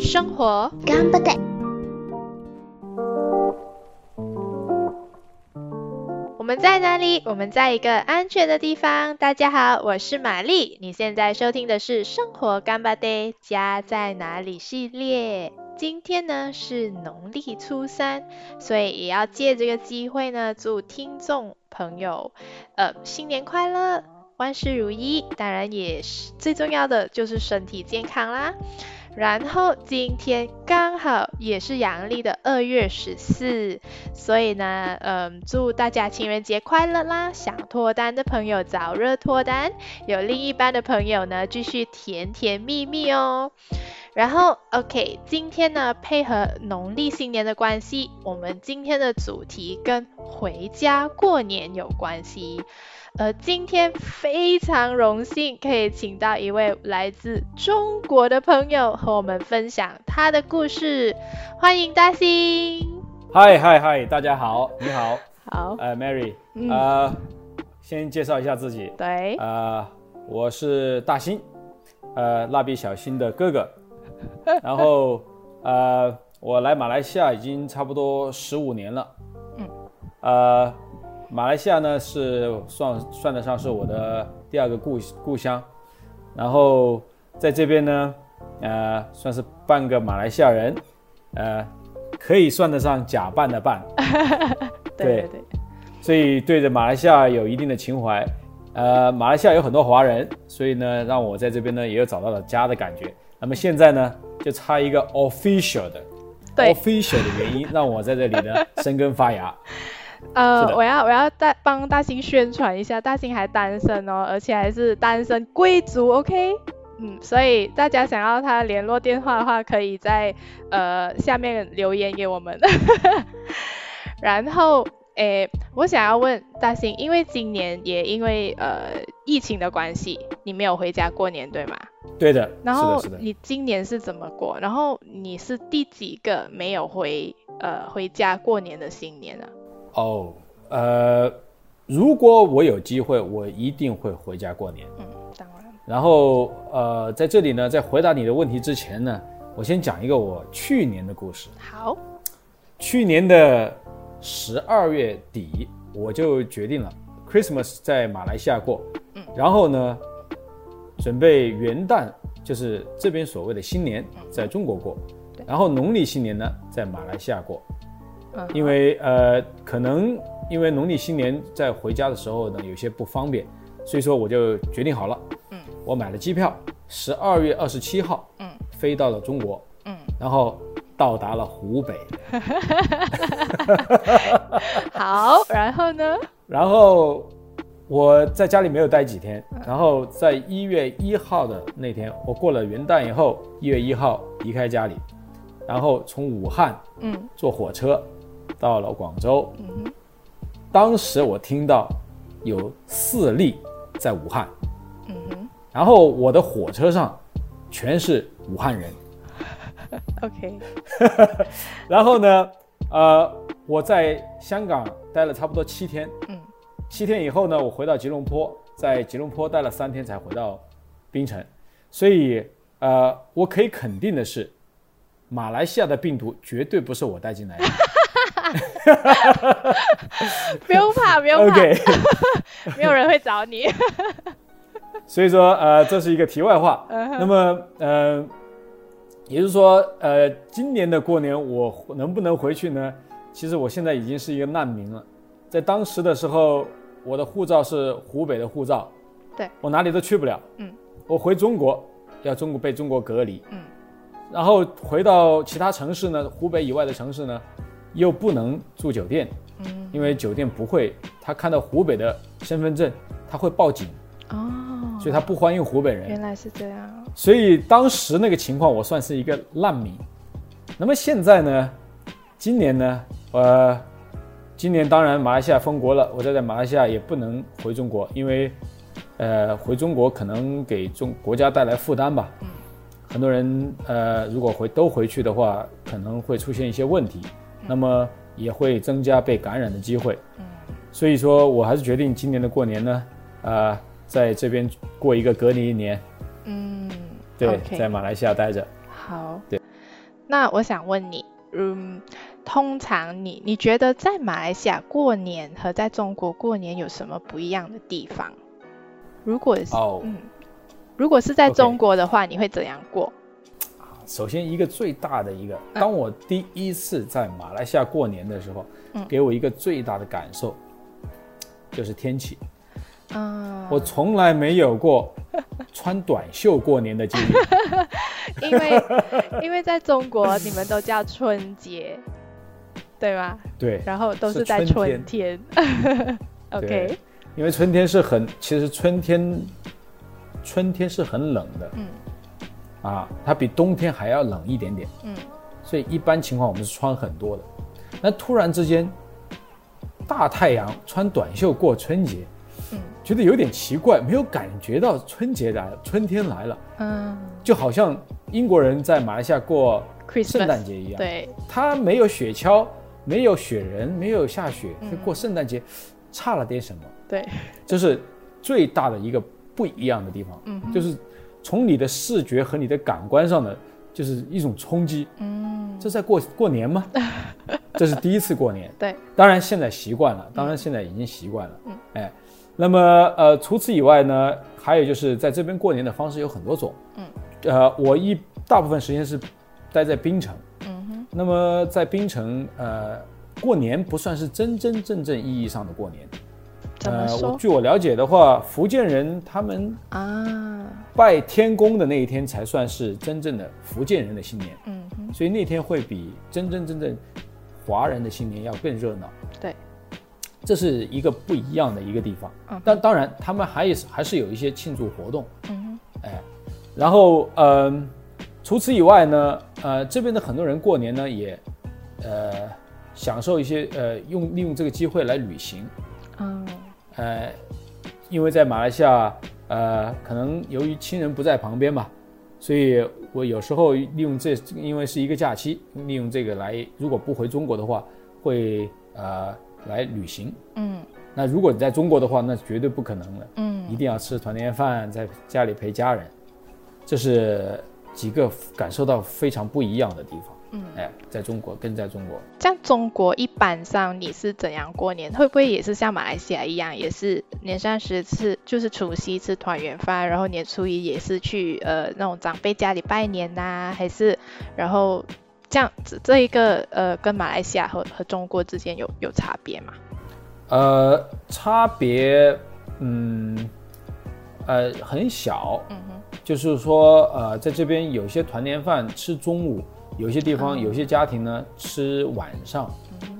生活頑張って我们在哪里？我们在一个安全的地方。大家好，我是玛丽。你现在收听的是《生活干巴爹家在哪里》系列。今天呢是农历初三，所以也要借这个机会呢，祝听众朋友呃新年快乐，万事如意。当然也是最重要的就是身体健康啦。然后今天刚好也是阳历的二月十四，所以呢，嗯，祝大家情人节快乐啦！想脱单的朋友早日脱单，有另一半的朋友呢，继续甜甜蜜蜜哦。然后，OK，今天呢，配合农历新年的关系，我们今天的主题跟回家过年有关系。呃，今天非常荣幸可以请到一位来自中国的朋友和我们分享他的故事，欢迎大兴。嗨嗨嗨，大家好，你好，好，呃，Mary，嗯。呃，先介绍一下自己，对，呃，我是大兴，呃，蜡笔小新的哥哥，然后呃，我来马来西亚已经差不多十五年了，嗯，呃，马来西亚呢是算算得上是我的第二个故故乡，然后在这边呢，呃，算是半个马来西亚人，呃，可以算得上假扮的扮，对对。对，所以对着马来西亚有一定的情怀。呃，马来西亚有很多华人，所以呢，让我在这边呢也有找到了家的感觉。那么现在呢，就差一个 official 的 official 的原因，让我在这里呢 生根发芽。呃，我要我要大帮大兴宣传一下，大兴还单身哦，而且还是单身贵族，OK？嗯，所以大家想要他联络电话的话，可以在呃下面留言给我们。然后，诶，我想要问大兴，因为今年也因为呃疫情的关系，你没有回家过年，对吗？对的，然后。你今年是怎么过？然后你是第几个没有回呃回家过年的新年啊？哦，呃，如果我有机会，我一定会回家过年。嗯，当然。然后，呃，在这里呢，在回答你的问题之前呢，我先讲一个我去年的故事。好，去年的十二月底，我就决定了 Christmas 在马来西亚过，嗯。然后呢，准备元旦，就是这边所谓的新年，在中国过，对。然后农历新年呢，在马来西亚过，嗯，因为呃，可能因为农历新年在回家的时候呢，有些不方便，所以说我就决定好了，嗯，我买了机票，十二月二十七号，嗯，飞到了中国，嗯，然后到达了湖北，好，然后呢？然后我在家里没有待几天，然后在一月一号的那天，我过了元旦以后，一月一号离开家里，然后从武汉嗯坐火车到了广州。嗯哼当时我听到有四例在武汉，嗯哼然后我的火车上全是武汉人。OK，然后呢，呃，我在香港待了差不多七天，嗯七天以后呢，我回到吉隆坡，在吉隆坡待了三天才回到槟城，所以呃，我可以肯定的是，马来西亚的病毒绝对不是我带进来的。不用怕，不用怕没有人会找你。所以说呃，这是一个题外话。那么呃，也就是说呃，今年的过年我能不能回去呢？其实我现在已经是一个难民了，在当时的时候，我的护照是湖北的护照，对。我哪里都去不了。嗯，我回中国要中国被中国隔离，嗯，然后回到其他城市呢，湖北以外的城市呢，又不能住酒店，嗯，因为酒店不会，他看到湖北的身份证，他会报警，哦，所以他不欢迎湖北人。原来是这样。所以当时那个情况，我算是一个难民。那么现在呢？今年呢？呃，今年当然马来西亚封国了，我在在马来西亚也不能回中国，因为呃回中国可能给中国家带来负担吧。嗯很多人呃如果回都回去的话，可能会出现一些问题，那么也会增加被感染的机会。嗯所以说我还是决定今年的过年呢，呃，在这边过一个隔离一年。嗯，对在马来西亚待着。好。对。那我想问你，嗯，通常你你觉得在马来西亚过年和在中国过年有什么不一样的地方？如果是、如果是在中国的话，你会怎样过？首先，一个最大的一个，嗯当我第一次在马来西亚过年的时候，嗯给我一个最大的感受就是天气。嗯，我从来没有过穿短袖过年的经历。因为因为在中国你们都叫春节，对吗？对，然后都是是在春春天。OK，因为春天是很，其实春天，春天是很冷的嗯啊，它比冬天还要冷一点点，嗯所以一般情况我们是穿很多的。那突然之间，大太阳穿短袖过春节，嗯。觉得有点奇怪，没有感觉到春节来了，春天来了，嗯。就好像英国人在马来西亚过圣诞节一样，对，他没有雪橇，没有雪人，没有下雪，就过圣诞节差了点什么，对，这是最大的一个不一样的地方，嗯就是从你的视觉和你的感官上的，就是一种冲击。嗯，这在过过年吗？这是第一次过年，对，当然现在习惯了，当然现在已经习惯了，嗯，哎，那么呃，除此以外呢，还有就是在这边过年的方式有很多种，嗯，呃，我一大部分时间是待在槟城，嗯哼，那么在槟城，呃，过年不算是真真正正意义上的过年。呃，我据我了解的话，福建人他们啊？拜天公的那一天才算是真正的福建人的新年，嗯哼，所以那天会比真真正正华人的新年要更热闹。对，这是一个不一样的一个地方嗯。但当然，他们还是还是有一些庆祝活动。嗯哎，然后嗯、除此以外呢，呃，这边的很多人过年呢也，呃，享受一些呃用利用这个机会来旅行，嗯呃，因为在马来西亚，呃，可能由于亲人不在旁边嘛，所以我有时候利用这，因为是一个假期，利用这个来，如果不回中国的话，会呃来旅行。嗯那如果你在中国的话，那绝对不可能了。嗯，一定要吃团年饭，在家里陪家人，这是几个感受到非常不一样的地方。嗯，哎，在中国跟在中国，像中国一般上你是怎样过年？会不会也是像马来西亚一样，也是年三十吃就是除夕吃团圆饭，然后年初一也是去呃那种长辈家里拜年呐、还是然后这样子这一个呃跟马来西亚和和中国之间有有差别吗？呃，差别，嗯，呃，很小，嗯哼，就是说，呃，在这边有些团年饭吃中午，有些地方、嗯。有些家庭呢吃晚上，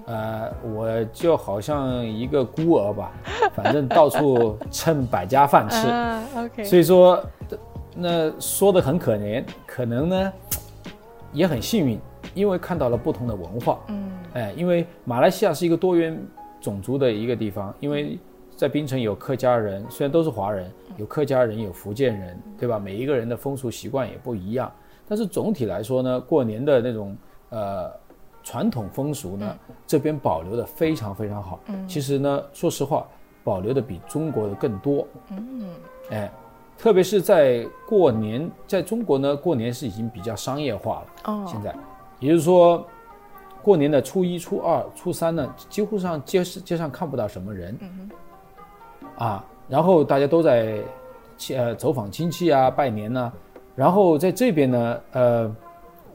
呃，我就好像一个孤儿吧，反正到处蹭百家饭吃。啊，OK，所以说，那说的很可怜，可能呢也很幸运，因为看到了不同的文化。嗯哎，因为马来西亚是一个多元种族的一个地方，因为在槟城有客家人，虽然都是华人，有客家人，有福建人，对吧？每一个人的风俗习惯也不一样，但是总体来说呢，过年的那种呃传统风俗呢，这边保留的非常非常好。嗯其实呢，说实话，保留的比中国的更多。嗯哎，特别是在过年，在中国呢，过年是已经比较商业化了。哦，现在，也就是说，过年的初一、初二、初三呢，几乎上街街上看不到什么人嗯啊，然后大家都在亲呃走访亲戚啊、拜年呐、然后在这边呢，呃，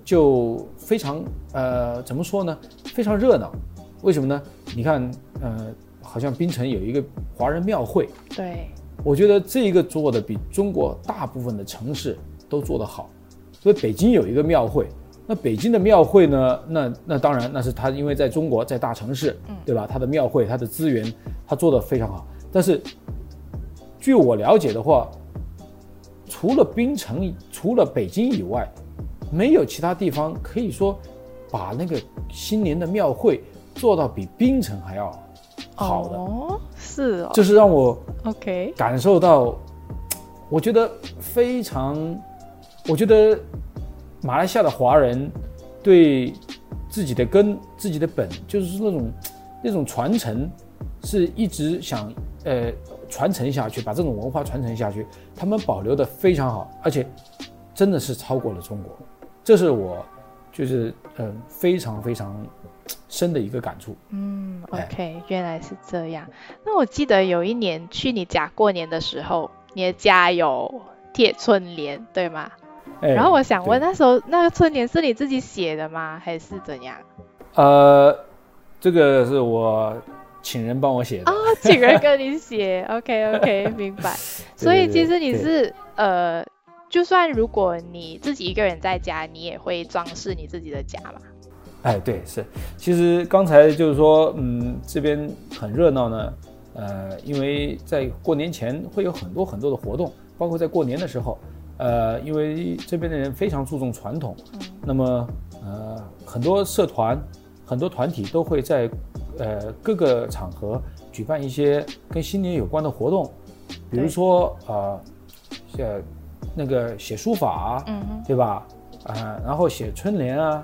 就非常呃怎么说呢，非常热闹。为什么呢？你看，呃，好像槟城有一个华人庙会，对，我觉得这一个做的比中国大部分的城市都做得好，所以北京有一个庙会，那北京的庙会呢，那那当然那是它因为在中国在大城市，对吧？它的庙会它的资源它做得非常好，但是据我了解的话，除了冰城除了北京以外，没有其他地方可以说把那个新年的庙会做到比冰城还要好的，哦，是哦这是让我。，OK，感受到，我觉得非常，我觉得马来西亚的华人对自己的根、自己的本，就是那种那种传承，是一直想呃传承下去，把这种文化传承下去，他们保留的非常好，而且真的是超过了中国，这是我就是嗯、呃非常非常深的一个感触。嗯，OK，原来是这样。那我记得有一年去你家过年的时候，你的家有贴春联，对吗？哎然后我想问，那时候那个春联是你自己写的吗？还是怎样？呃，这个是我请人帮我写的。哦，请人跟你写，OK OK，明白。所以其实你是呃，就算如果你自己一个人在家，你也会装饰你自己的家嘛？哎，对，是。其实刚才就是说，嗯，这边很热闹呢。呃，因为在过年前会有很多很多的活动，包括在过年的时候，呃，因为这边的人非常注重传统，那么呃，很多社团、很多团体都会在呃各个场合举办一些跟新年有关的活动，比如对说呃，写那个写书法啊，嗯，对吧？啊、然后写春联啊，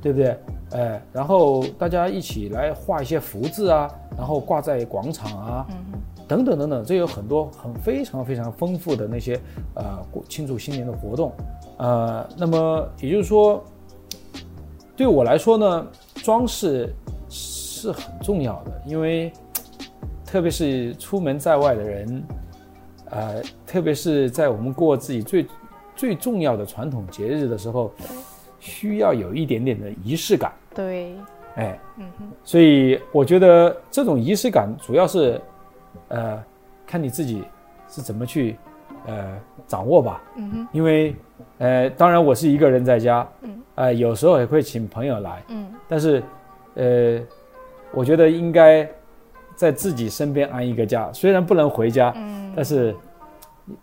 对不对？哎，然后大家一起来画一些福字啊，然后挂在广场啊，嗯哼，等等等等，这有很多很非常非常丰富的那些呃过庆祝新年的活动，呃，那么也就是说，对我来说呢，装饰是很重要的，因为特别是出门在外的人，呃，特别是在我们过自己最最重要的传统节日的时候，需要有一点点的仪式感，对，哎，嗯哼，所以我觉得这种仪式感主要是，呃，看你自己是怎么去呃掌握吧。嗯哼，因为呃，当然我是一个人在家，嗯，呃，有时候也会请朋友来，嗯，但是呃，我觉得应该在自己身边安一个家，虽然不能回家，嗯，但是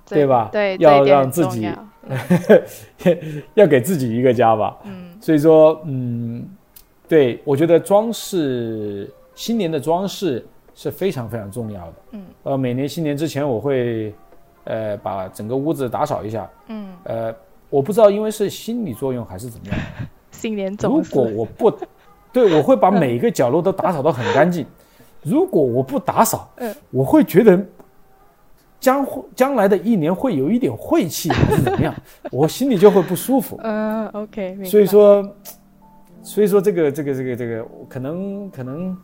对吧对，要让自己重要。要给自己一个家吧。嗯。所以说，嗯，对我觉得装饰新年的装饰是非常非常重要的。嗯呃，每年新年之前，我会呃把整个屋子打扫一下。嗯，呃，我不知道因为是心理作用还是怎么样，新年如总如果我不，对我会把每一个角落都打扫得很干净。如果我不打扫，嗯我会觉得将会将来的一年会有一点晦气还是怎么样，我心里就会不舒服。嗯，OK，所以说，所以说这个这个这个这个可能可能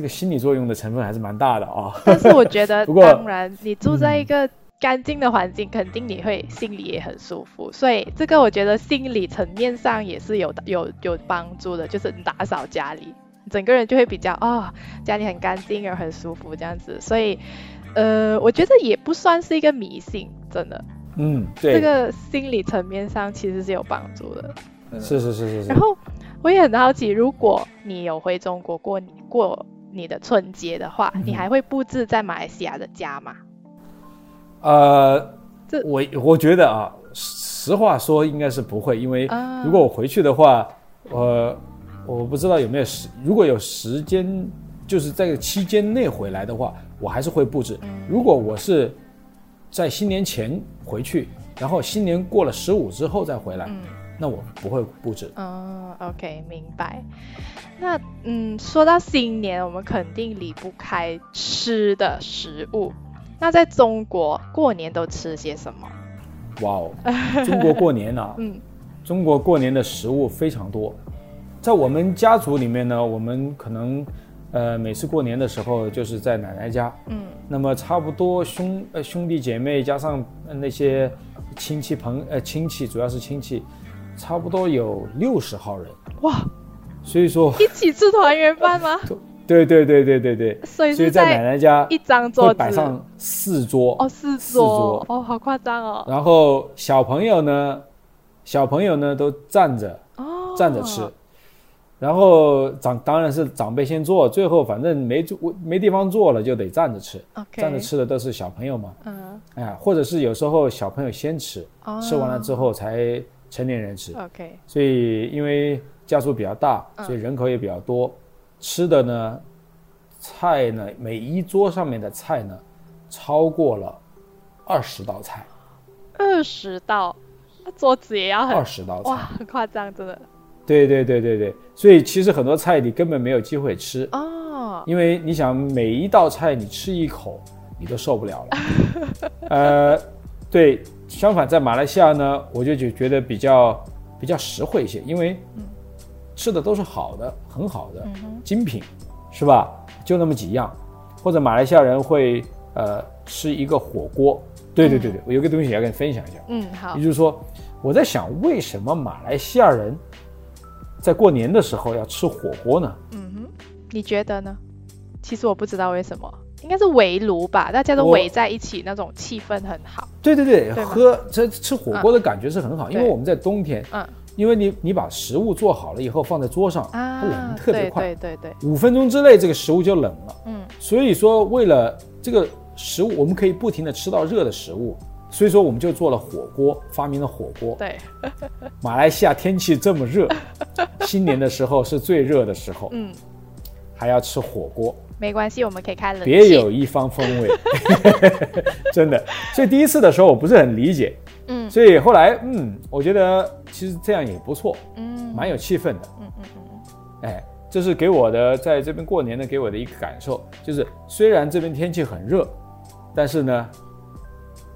这个心理作用的成分还是蛮大的啊。但是我觉得，当然，你住在一嗯个干净的环境，肯定你会心里也很舒服。所以这个我觉得心理层面上也是有有有帮助的，就是打扫家里，整个人就会比较哦，家里很干净，而很舒服这样子。所以，呃，我觉得也不算是一个迷信，真的，嗯，对，这个心理层面上其实是有帮助的。嗯是是是是是然。后我也很好奇，如果你有回中国过过你的春节的话，你还会布置在马来西亚的家吗？呃这，我我觉得啊，实话说应该是不会，因为啊如果我回去的话，呃，我不知道有没有时，如果有时间，就是在这期间内回来的话，我还是会布置。如果我是在新年前回去，然后新年过了十五之后再回来，嗯那我不会布置。嗯，OK，明白。那嗯，说到新年，我们肯定离不开吃的食物。那在中国过年都吃些什么？哇哦，中国过年啊，嗯中国过年的食物非常多，在我们家族里面呢，我们可能呃每次过年的时候就是在奶奶家，嗯那么差不多兄呃兄弟姐妹加上呃那些亲戚朋呃亲戚，主要是亲戚，差不多有六十号人，哇，所以说一起吃团圆饭吗？对对对对对对，所以所以在奶奶家一张桌子。摆上四桌哦，四桌。四桌。桌哦，好夸张哦。然后小朋友呢，小朋友呢都站着。哦，站着吃，然后长当然是长辈先坐，最后反正没坐没地方坐了就得站着吃。站着吃的都是小朋友嘛，嗯，哎，或者是有时候小朋友先吃，哦。吃完了之后才成年人吃，OK，所以因为家族比较大，嗯。所以人口也比较多，吃的呢，菜呢每一桌上面的菜呢，超过了二十道菜，二十道，桌子也要二十道哇，很夸张，真的。对对对对对，所以其实很多菜你根本没有机会吃。哦，哦，因为你想每一道菜你吃一口你都受不了了。呃，对，相反在马来西亚呢，我就觉觉得比较比较实惠一些，因为吃的都是好的，很好的精品，是吧？就那么几样，或者马来西亚人会呃吃一个火锅。对对对对，我有个东西要跟你分享一下。嗯，好也，就是说，我在想，为什么马来西亚人在过年的时候要吃火锅呢？嗯哼，你觉得呢？其实我不知道为什么，应该是围炉吧，大家都围在一起，那种气氛很好。对对对，对喝这吃火锅的感觉是很好，因为我们在冬天，嗯。因为你你把食物做好了以后放在桌上，它冷特别对快，对对对，五分钟之内这个食物就冷了。嗯。所以说，为了这个食物，我们可以不停的吃到热的食物，所以说我们就做了火锅，发明了火锅。对，马来西亚天气这么热，新年的时候是最热的时候，嗯，还要吃火锅。没关系，我们可以开冷气。别有一番风味，真的。所以第一次的时候我不是很理解，嗯所以后来嗯，我觉得其实这样也不错，嗯蛮有气氛的。嗯嗯嗯哎，这是给我的在这边过年的给我的一个感受，就是虽然这边天气很热，但是呢，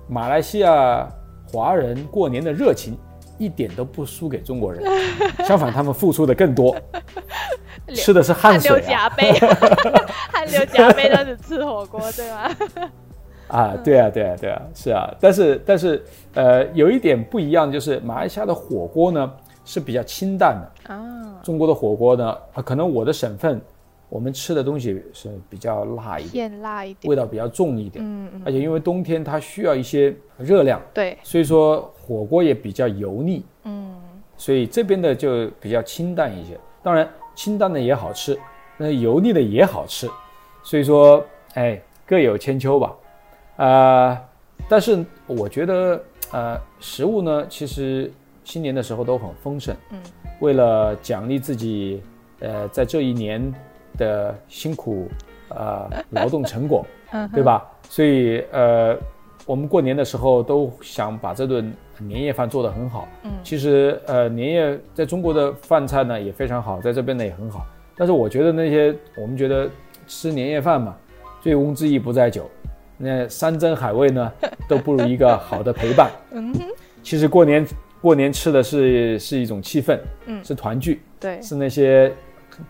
马来西亚华人过年的热情一点都不输给中国人，相反他们付出的更多，流吃的是汗汗流。浃背，汗流浃背的是吃火锅，对吗？啊，对啊，对啊，对啊，是啊，但是但是呃，有一点不一样，就是马来西亚的火锅呢是比较清淡的，啊，中国的火锅呢，啊，可能我的省份我们吃的东西是比较辣一点，偏辣一点。味道比较重一点，嗯嗯，而且因为冬天它需要一些热量，对，所以说火锅也比较油腻，嗯。所以这边的就比较清淡一些。当然，清淡的也好吃，那油腻的也好吃，所以说，哎，各有千秋吧。啊、但是我觉得，呃，食物呢，其实新年的时候都很丰盛。嗯，为了奖励自己，呃，在这一年的辛苦，呃，劳动成果，嗯对？吧？所以，呃，我们过年的时候都想把这顿年夜饭做得很好。嗯其实，呃，年夜在中国的饭菜呢也非常好，在这边呢也很好。但是我觉得那些我们觉得吃年夜饭嘛，醉翁之意不在酒，那山珍海味呢都不如一个好的陪伴。嗯哼，其实过年过年吃的是是一种气氛，嗯是团聚，对，是那些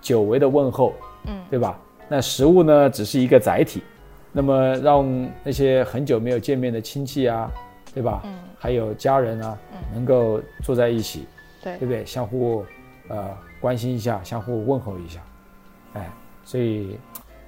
久违的问候，嗯对吧？那食物呢，只是一个载体，那么让那些很久没有见面的亲戚啊，对吧？嗯还有家人啊，嗯能够坐在一起，对对不对？相互呃关心一下，相互问候一下，哎，所以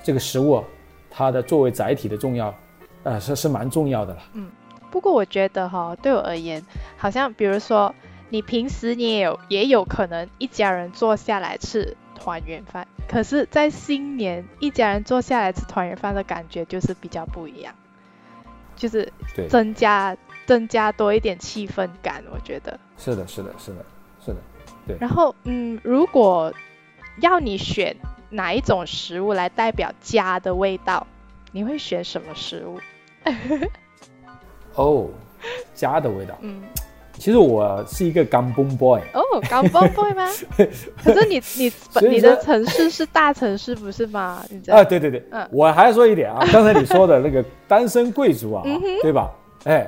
这个食物啊它的作为载体的重要，呃，是是蛮重要的了。嗯不过我觉得哈，对我而言，好像比如说，你平时你也有也有可能一家人坐下来吃团圆饭，可是，在新年一家人坐下来吃团圆饭的感觉就是比较不一样，就是对，增加增加多一点气氛感，我觉得。是的，是的，是的，是的。对然后，嗯，如果要你选哪一种食物来代表家的味道，你会选什么食物？哦，家的味道。嗯，其实我是一个干崩 boy，哦，刚蹦 boy 吗？可是你你你的城市是大城市不是吗？啊，对对对，嗯我还要说一点啊，刚才你说的那个单身贵族啊，嗯对吧？哎，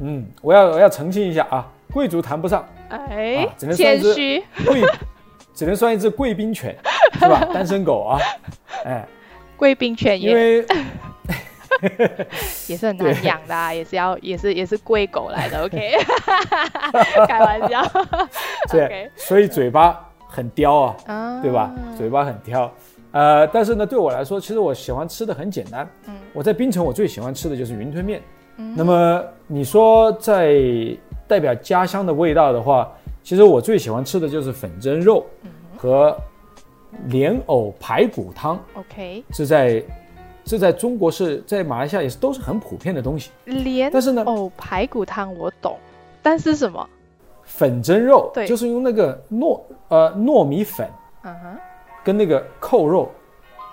嗯，我要我要澄清一下啊，贵族谈不上，哎啊只能谦虚，贵只能算一只贵宾犬，是吧？单身狗啊，哎，贵宾犬因也为 也是很难养的啊，也是要也是也是贵狗来的，OK，开玩笑。对 OK，所以嘴巴很刁啊，啊，对吧？嘴巴很刁，呃，但是呢，对我来说，其实我喜欢吃的很简单。嗯。我在槟城，我最喜欢吃的就是云吞面。嗯。那么你说在代表家乡的味道的话，其实我最喜欢吃的就是粉蒸肉嗯和莲藕排骨汤，OK，是在是在中国是在马来西亚也是都是很普遍的东西。莲但是呢，哦排骨汤我懂，但是什么？粉蒸肉对就是用那个糯呃糯米粉嗯哼，跟那个扣肉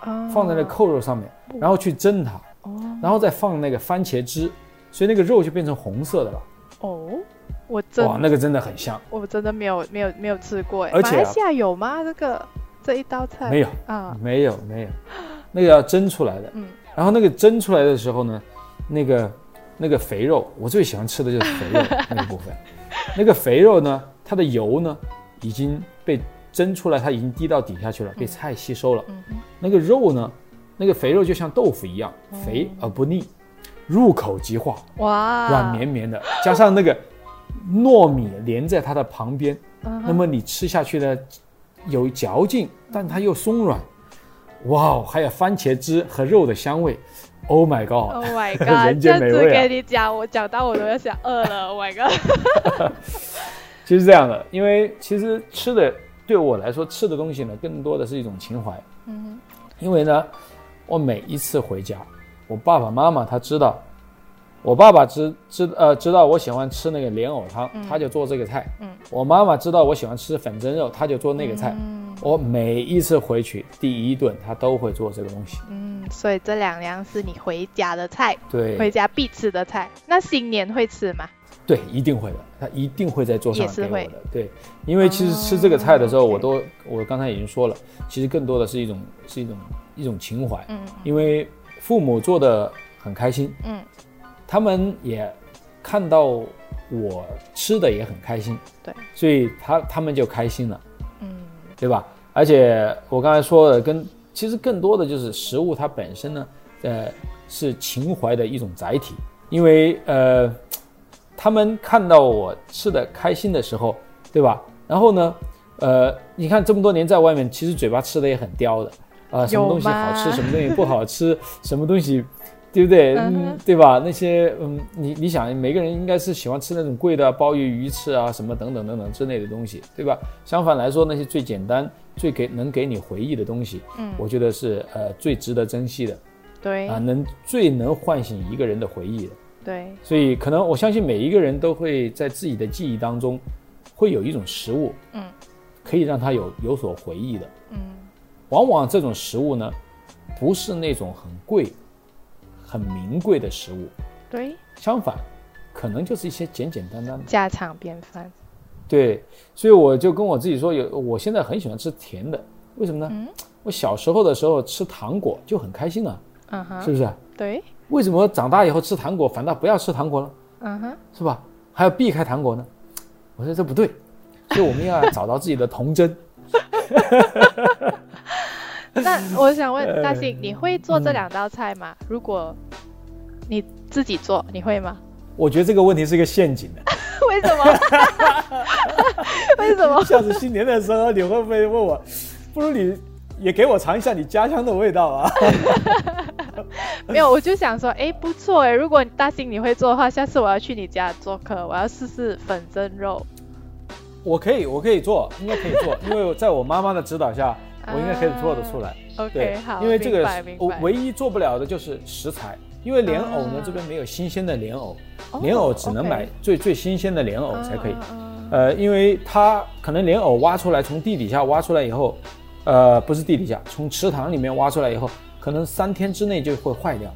啊放在那扣肉上面，然后去蒸它，哦然后再放那个番茄汁，所以那个肉就变成红色的了。哦，我真哇，那个真的很香。我真的没有没有没有吃过哎，而且啊马来西亚有吗？这个这一道菜没有，啊，没有，没有。那个要蒸出来的。嗯，然后那个蒸出来的时候呢，那个那个肥肉，我最喜欢吃的就是肥肉 那个部分。那个肥肉呢，它的油呢已经被蒸出来，它已经滴到底下去了，被菜吸收了。嗯哼，那个肉呢，那个肥肉就像豆腐一样，肥而不腻，入口即化，哇，软绵绵的，加上那个糯米连在它的旁边，嗯，那么你吃下去呢，有嚼劲，但它又松软，哇哦，还有番茄汁和肉的香味，Oh my god！Oh my god！这样子间美味啊跟你讲，我讲到我都要想饿了。Oh my god！其实这样的，因为其实吃的对我来说，吃的东西呢，更多的是一种情怀。嗯因为呢，我每一次回家，我爸爸妈妈他知道，我爸爸知知呃知道我喜欢吃那个莲藕汤，他就做这个菜。嗯我妈妈知道我喜欢吃粉蒸肉，他就做那个菜。嗯我每一次回去，第一顿他都会做这个东西。嗯，所以这两样是你回家的菜，对回家必吃的菜。那新年会吃吗？对，一定会的，他一定会在桌上给我的。对，因为其实吃这个菜的时候，哦我都我刚才已经说了，其实更多的是一种是一种一种情怀，嗯因为父母做的很开心，嗯，他们也看到我吃的也很开心，对，所以他他们就开心了，嗯对吧？而且我刚才说的跟其实更多的就是食物它本身呢，呃，是情怀的一种载体，因为呃，他们看到我吃的开心的时候，对吧？然后呢，呃，你看这么多年在外面，其实嘴巴吃的也很刁的，啊、什么东西好吃，什么东西不好吃，什么东西，对不对？嗯对吧？那些嗯，你你想，每个人应该是喜欢吃那种贵的鲍鱼、鱼翅啊，什么等等等等之类的东西，对吧？相反来说，那些最简单、最给能给你回忆的东西，嗯，我觉得是呃最值得珍惜的对啊，能最能唤醒一个人的回忆的。对，所以可能我相信每一个人都会在自己的记忆当中，会有一种食物，嗯可以让他有有所回忆的。嗯往往这种食物呢，不是那种很贵、很名贵的食物，对，相反，可能就是一些简简单单的。家常便饭。对，所以我就跟我自己说，有我现在很喜欢吃甜的，为什么呢？嗯我小时候的时候吃糖果就很开心啊，嗯哼，是不是？对，为什么长大以后吃糖果反倒不要吃糖果了？嗯哼，是吧？还要避开糖果呢？我说这不对，所以我们要找到自己的童真。那我想问大呃兴，你会做嗯这两道菜吗？如果你自己做，你会吗？我觉得这个问题是一个陷阱的。为什么？为什么？下次新年的时候，你会不会问我？不如你也给我尝一下你家乡的味道啊？没有，我就想说，哎，不错哎，如果大兴你会做的话，下次我要去你家做客，我要试试粉蒸肉。我可以，我可以做，应该可以做，因为在我妈妈的指导下，我应该可以做得出来。OK，好，因为这个我唯一做不了的就是食材，因为莲藕呢、啊这边没有新鲜的莲藕，哦莲藕只能买最最新鲜的莲藕才可以。呃，因为它可能莲藕挖出来，从地底下挖出来以后，呃，不是地底下，从池塘里面挖出来以后，可能三天之内就会坏掉。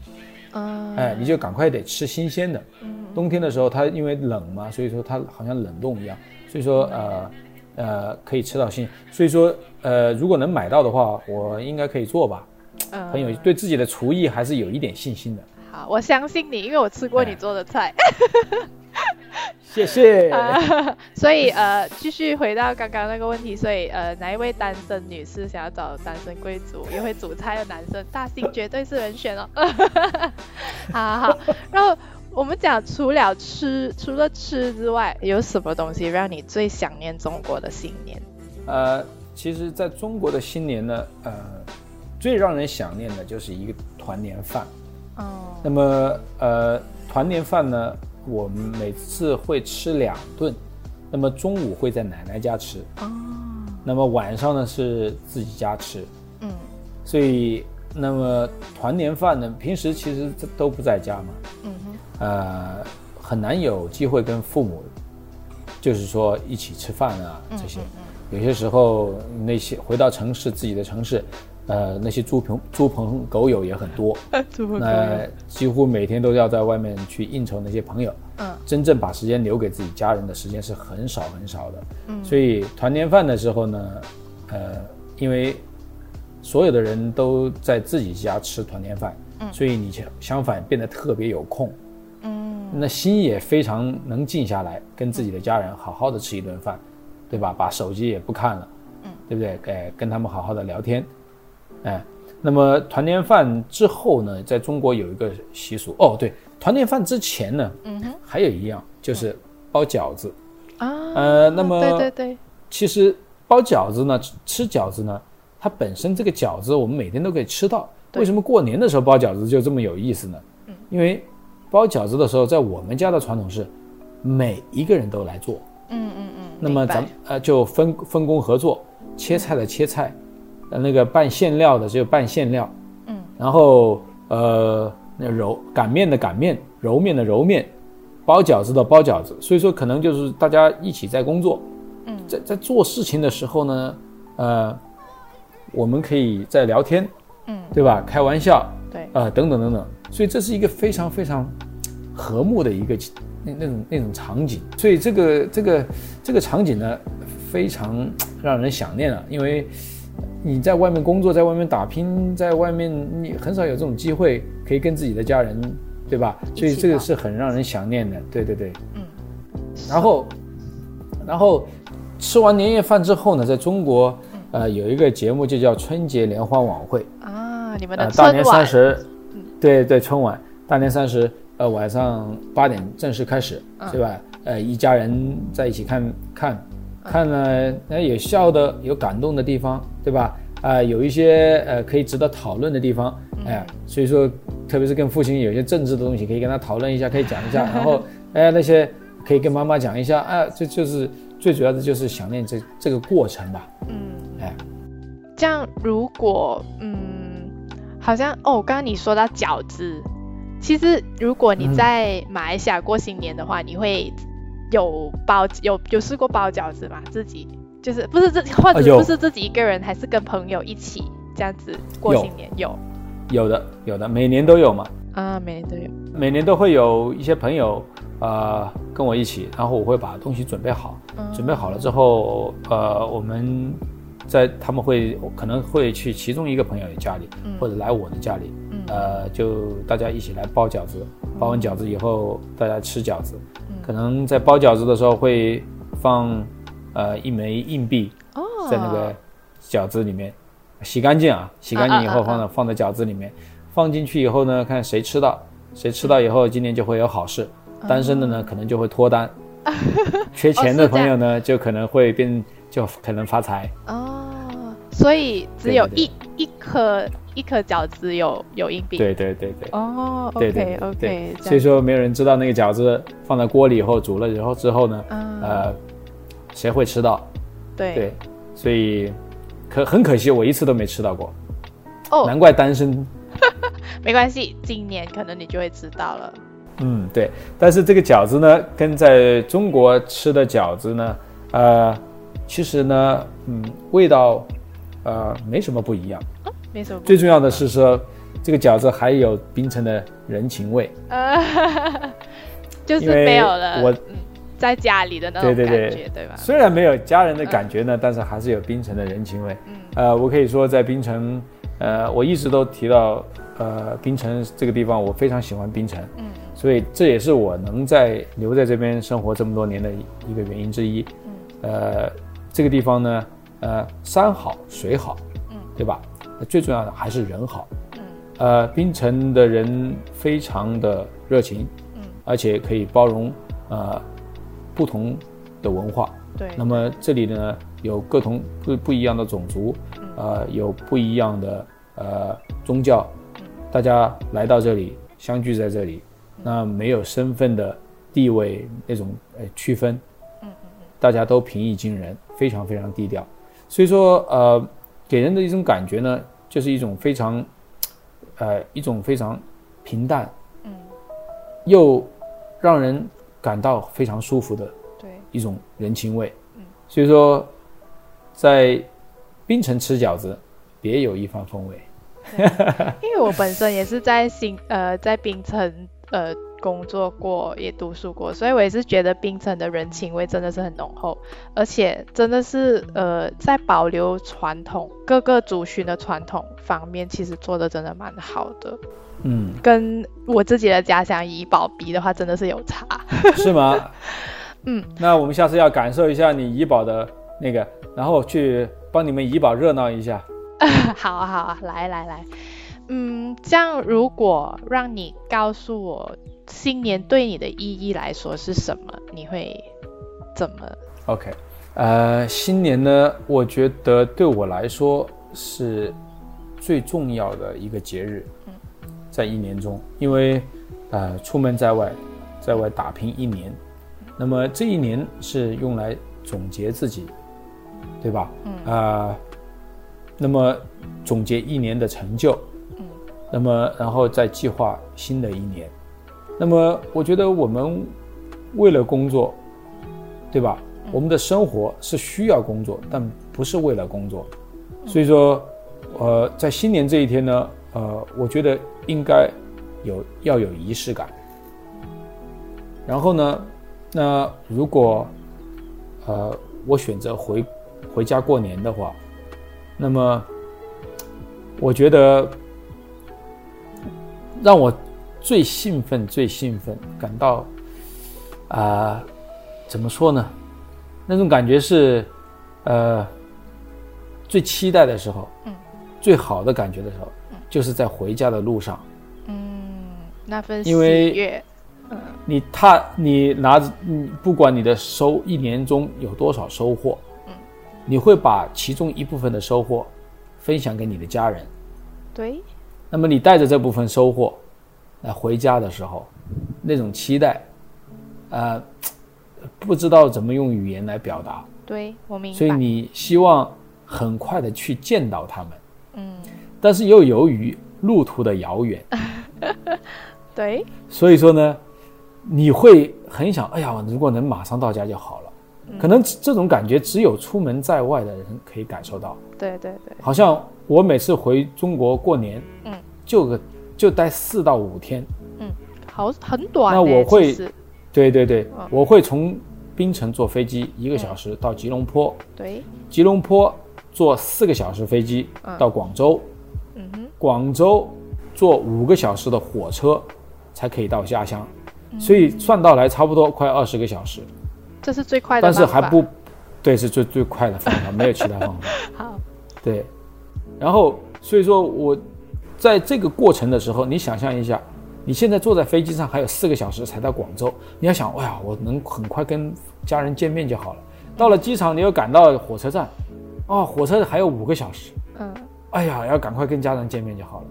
嗯哎，你就赶快得吃新鲜的。嗯冬天的时候，它因为冷嘛，所以说它好像冷冻一样，所以说呃呃可以吃到新。所以说呃，如果能买到的话，我应该可以做吧。嗯很有对自己的厨艺还是有一点信心的。好，我相信你，因为我吃过你哎做的菜。谢谢。啊所以呃，继续回到刚刚那个问题，所以呃，哪一位单身女士想要找单身贵族也会煮菜的男生，大兴绝对是人选哦。好好好，然后我们讲除了吃，除了吃之外，有什么东西让你最想念中国的新年？呃，其实在中国的新年呢，呃，最让人想念的就是一个团年饭。哦，那么呃，团年饭呢，我们每次会吃两顿，那么中午会在奶奶家吃，哦，那么晚上呢是自己家吃，嗯所以那么团年饭呢，平时其实这都不在家嘛，嗯哼，呃，很难有机会跟父母，就是说一起吃饭啊这些。有些时候那些回到城市自己的城市，呃，那些猪朋猪朋狗友也很多，那，几乎每天都要在外面去应酬那些朋友，嗯。真正把时间留给自己家人的时间是很少很少的。嗯。所以团年饭的时候呢，呃，因为所有的人都在自己家吃团年饭，嗯。所以你相相反变得特别有空，嗯。那心也非常能静下来，跟自己的家人好好的吃一顿饭，对吧？把手机也不看了，嗯，对不对？哎，跟他们好好的聊天，哎，那么团年饭之后呢，在中国有一个习俗哦，对，团年饭之前呢，嗯哼。还有一样就是包饺子，啊，呃，那么对对对，其实包饺子呢，吃吃饺子呢，它本身这个饺子我们每天都可以吃到。为什么过年的时候包饺子就这么有意思呢？嗯，因为包饺子的时候，在我们家的传统是每一个人都来做，嗯嗯嗯，那么咱们呃就分分工合作，切菜的切菜，呃那个拌馅料的就拌馅料，嗯然后呃那揉擀面的擀面，揉面的揉面，包饺子的包饺子，所以说可能就是大家一起在工作，嗯在在做事情的时候呢，呃，我们可以在聊天，嗯。对吧？开玩笑，对，呃，等等等等，所以这是一个非常非常和睦的一个那那种那种场景，所以这个这个这个场景呢，非常让人想念啊，因为你在外面工作，在外面打拼，在外面你很少有这种机会可以跟自己的家人，对吧？所以这个是很让人想念的，对对对。嗯，然后，然后吃完年夜饭之后呢，在中国，呃，有一个节目就叫春节联欢晚会，啊，你们的呃，大年三十，对对，春晚，大年三十，呃，晚上八点正式开始，嗯对吧？呃，一家人在一起看看，看了，呃，有笑的，有感动的地方，对吧？啊、有一些呃可以值得讨论的地方，哎、所以说，特别是跟父亲有一些政治的东西，可以跟他讨论一下，可以讲一下，然后，哎、那些可以跟妈妈讲一下，啊、这就是最主要的就是想念这这个过程吧，嗯，哎，这样如果嗯，好像哦，刚刚你说到饺子，其实如果你嗯。在马来西亚过新年的话，你会有包有有试过包饺子吗？自己就是不是自己，或者不是自己一个人，还是跟朋友一起这样子过新年？有。有的有的，每年都有嘛，啊，每年都有。每年都会有一些朋友，呃，跟我一起，然后我会把东西准备好，嗯。准备好了之后，呃，我们在他们会可能会去其中一个朋友的家里，嗯。或者来我的家里，嗯。呃，就大家一起来包饺子，包完饺子以后，大家吃饺子，嗯。可能在包饺子的时候会放呃一枚硬币哦，在那个饺子里面，洗干净啊，洗干净以后啊啊啊放到放在饺子里面，放进去以后呢，看谁吃到，谁吃到以后今年就会有好事，单身的呢可能就会脱单，缺钱的朋友呢就可能会变就可能发财。哦，所以只有一一颗一颗饺子有有硬币。。对对对对。哦对对，OK 所以说没有人知道那个饺子放在锅里以后煮了以后之后呢，嗯呃，谁会吃到？对对，所以可很可惜，我一次都没吃到过，哦，难怪单身。没关系，今年可能你就会知道了。嗯，对。但是这个饺子呢，跟在中国吃的饺子呢，呃，其实呢，嗯，味道，呃，没什么不一样。没什么，最重要的是说，这个饺子还有冰城的人情味。呃，就是没有了，我嗯，在家里的那种感觉，对对吧？虽然没有家人的感觉呢，但是还是有冰城的人情味。嗯呃，我可以说在冰城，呃，我一直都提到，呃，冰城这个地方，我非常喜欢冰城，嗯所以这也是我能在留在这边生活这么多年的一个原因之一。嗯呃，这个地方呢，呃，山好水好，嗯对吧？最重要的还是人好。嗯呃，槟城的人非常的热情，嗯，而且可以包容呃不同的文化。对，那么这里呢有各同不不一样的种族，呃，有不一样的呃宗教，大家来到这里相聚在这里，那没有身份的地位那种呃区分，嗯大家都平易近人，非常非常低调，所以说呃给人的一种感觉呢，就是一种非常呃一种非常平淡，嗯，又让人感到非常舒服的对，一种人情味。嗯所以说，在槟城吃饺子别有一番风味。因为我本身也是在新呃在槟城呃工作过，也读书过，所以我也是觉得槟城的人情味真的是很浓厚，而且真的是呃在保留传统各个族群的传统方面，其实做的真的蛮好的。嗯，跟我自己的家乡怡保比的话，真的是有差。是吗？嗯，那我们下次要感受一下你怡保的那个，然后去帮你们怡保热闹一下。好啊好啊，来来来，嗯，这样如果让你告诉我新年对你的意义来说是什么，你会怎么？OK，呃，新年呢，我觉得对我来说是最重要的一个节日，在一年中，因为呃出门在外，在外打拼一年，那么这一年是用来总结自己，对吧？嗯。啊、那么总结一年的成就，嗯。那么然后再计划新的一年，那么我觉得我们为了工作，对吧？我们的生活是需要工作，但不是为了工作。所以说，呃，在新年这一天呢，呃，我觉得应该有要有仪式感。然后呢，那如果呃我选择回回家过年的话，那么我觉得让我最兴奋、最兴奋，感到啊、怎么说呢？那种感觉是，呃，最期待的时候，嗯，最好的感觉的时候，就是在回家的路上，嗯，那份因为喜悦，你踏你拿着，你不管你的收一年中有多少收获，嗯，你会把其中一部分的收获分享给你的家人。对，那么你带着这部分收获来回家的时候，那种期待，呃，不知道怎么用语言来表达，对我明白。所以你希望很快的去见到他们，嗯，但是又由于路途的遥远，对，所以说呢，你会很想，哎呀，如果能马上到家就好了。可能这种感觉只有出门在外的人可以感受到。对对对，好像我每次回中国过年，嗯，就个就待四到五天。嗯好很短。那我会对对对，嗯。我会从槟城坐飞机一个小时到吉隆坡，对，吉隆坡坐四个小时飞机嗯。到广州，嗯哼，广州坐五个小时的火车才可以到家乡，嗯。所以算到来差不多快二十个小时，这是最快的但。是还不，对，是最最快的方法，没有其他方法。好，对，然后所以说我在这个过程的时候，你想象一下，你现在坐在飞机上还有四个小时才到广州，你要想，哎呀，我能很快跟家人见面就好了。到了机场，你又赶到火车站，哦，火车还有五个小时，嗯，哎呀，要赶快跟家人见面就好了。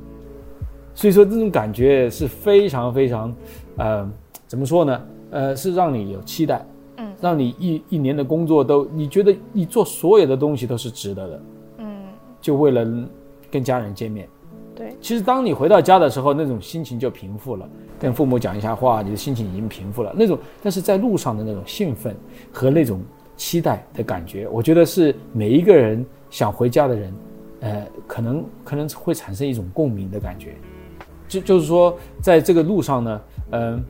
所以说，这种感觉是非常非常，呃，怎么说呢？呃，是让你有期待，嗯，让你一一年的工作都，你觉得你做所有的东西都是值得的。嗯，就为了跟家人见面。对，其实当你回到家的时候，那种心情就平复了，跟父母讲一下话，你的心情已经平复了。那种，但是在路上的那种兴奋和那种期待的感觉，我觉得是每一个人想回家的人，呃，可能可能会产生一种共鸣的感觉。就就是说，在这个路上呢，嗯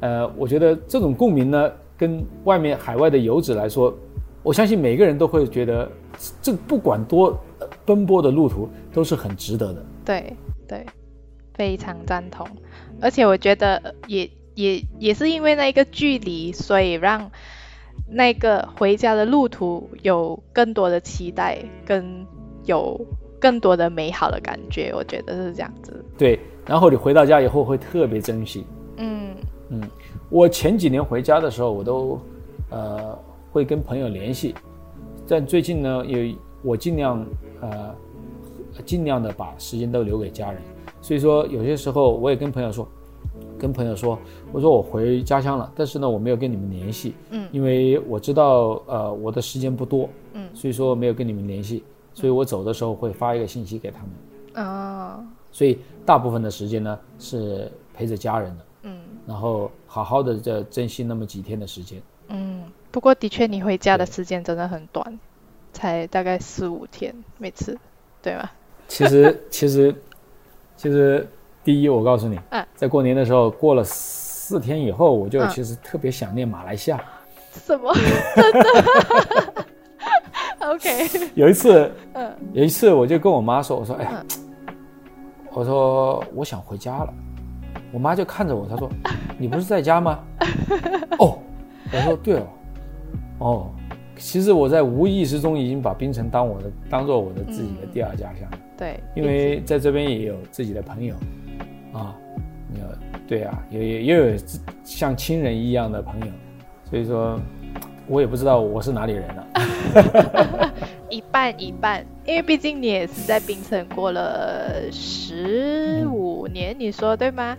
呃我觉得这种共鸣呢，跟外面海外的游子来说，我相信每个人都会觉得，这不管多呃奔波的路途，都是很值得的。对对，非常赞同。而且我觉得也也也是因为那个距离，所以让那个回家的路途有更多的期待，跟有更多的美好的感觉。我觉得是这样子。对，然后你回到家以后会特别珍惜。嗯我前几年回家的时候，我都呃会跟朋友联系，但最近呢，有我尽量呃尽量的把时间都留给家人，所以说有些时候我也跟朋友说，跟朋友说，我说我回家乡了，但是呢我没有跟你们联系，嗯因为我知道呃我的时间不多，嗯所以说没有跟你们联系，所以我走的时候会发一个信息给他们，啊所以大部分的时间呢是陪着家人的。嗯然后好好的这珍惜那么几天的时间。嗯。不过的确，你回家的时间真的很短，才大概四五天每次，对吗？其实 其实其实，第一，我告诉你嗯，在过年的时候过了四四天以后，我就嗯其实特别想念马来西亚。什么？真的？OK，有一次，嗯有一次我就跟我妈说，我说，哎嗯，我说我想回家了。我妈就看着我，她说，你不是在家吗？哦，我说对哦，哦，其实我在无意识中已经把槟城当我的当做我的自己的第二家乡，对，因为在这边也有自己的朋友，啊，有对啊，也也也有像亲人一样的朋友，所以说，我也不知道我是哪里人了、一半一半，因为毕竟你也是在槟城过了十五年，你说对吗？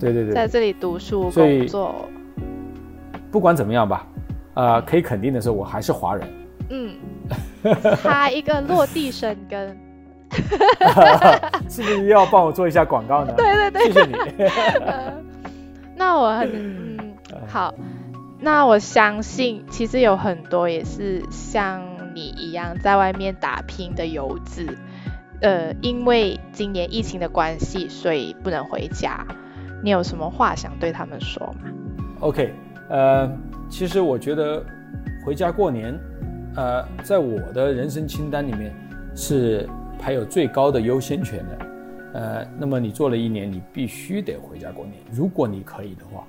对对对，在这里读书工作，不管怎么样吧，啊、可以肯定的是，我还是华人。嗯，差一个落地生根。是不是要帮我做一下广告呢？对对对，谢谢你。呃那我很嗯好，那我相信其实有很多也是像你一样在外面打拼的游子，呃，因为今年疫情的关系，所以不能回家。你有什么话想对他们说吗？OK，呃，其实我觉得回家过年，呃，在我的人生清单里面是排有最高的优先权的。呃，那么你做了一年，你必须得回家过年，如果你可以的话。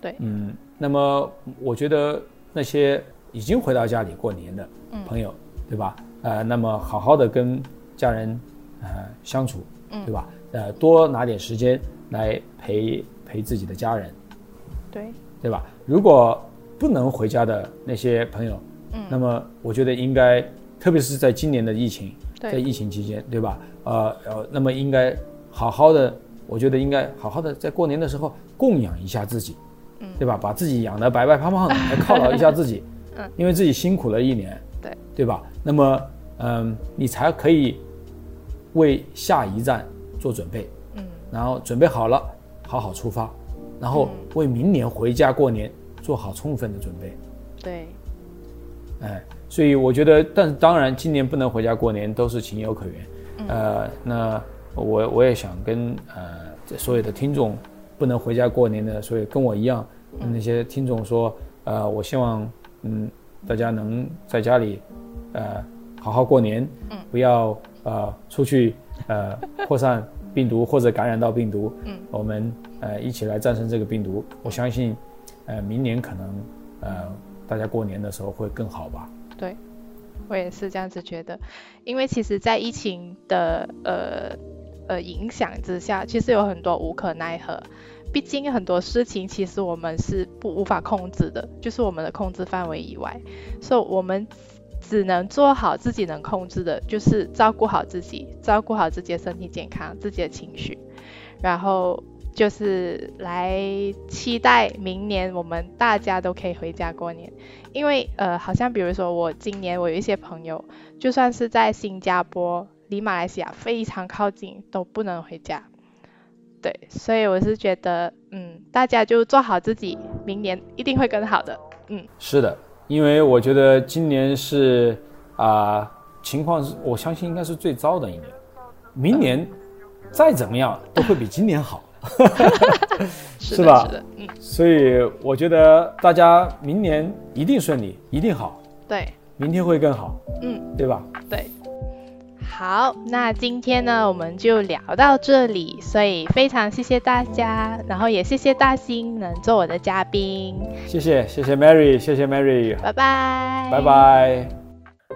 对嗯，那么我觉得那些已经回到家里过年的嗯朋友，对吧？呃，那么好好的跟家人呃相处，嗯对吧？呃，多拿点时间来陪陪自己的家人，对，对吧？如果不能回家的那些朋友，嗯那么我觉得应该，特别是在今年的疫情，在，疫情期间，对吧？呃呃，那么应该好好的，我觉得应该好好的在过年的时候供养一下自己，嗯对吧？把自己养得白白胖胖的，来犒劳一下自己，嗯因为自己辛苦了一年，对对吧？那么嗯，你才可以为下一站做准备，嗯然后准备好了，好好出发，然后嗯为明年回家过年做好充分的准备。对，哎，所以我觉得，但是当然，今年不能回家过年都是情有可原。呃，那我我也想跟呃这所有的听众不能回家过年的，所以跟我一样那些听众说，呃，我希望嗯大家能在家里呃好好过年，嗯不要呃出去呃扩散病毒或者感染到病毒，嗯我们呃一起来战胜这个病毒。我相信，呃，明年可能呃大家过年的时候会更好吧。对，我也是这样子觉得，因为其实，在疫情的呃呃影响之下，其实有很多无可奈何。毕竟很多事情其实我们是不无法控制的，就是我们的控制范围以外，所以我们只能做好自己能控制的，就是照顾好自己，照顾好自己的身体健康、自己的情绪，然后就是来期待明年我们大家都可以回家过年。因为呃，好像比如说我今年我有一些朋友，就算是在新加坡，离马来西亚非常靠近，都不能回家。对，所以我是觉得，嗯，大家就做好自己，明年一定会更好的。嗯，是的，因为我觉得今年是啊、情况是我相信应该是最糟的一年，明年再怎么样都会比今年好。是吧是的，嗯，所以我觉得大家明年一定顺利，一定好，对，明天会更好，嗯，对吧？对。好，那今天呢，我们就聊到这里，所以非常谢谢大家，然后也谢谢大兴能做我的嘉宾，谢谢，谢谢 Mary，谢谢 Mary，拜拜，拜。拜。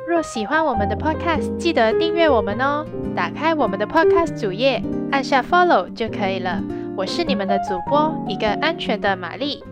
若喜欢我们的 Podcast，记得订阅我们哦。打开我们的 Podcast 主页，按下 Follow 就可以了。我是你们的主播，一个安全的玛丽。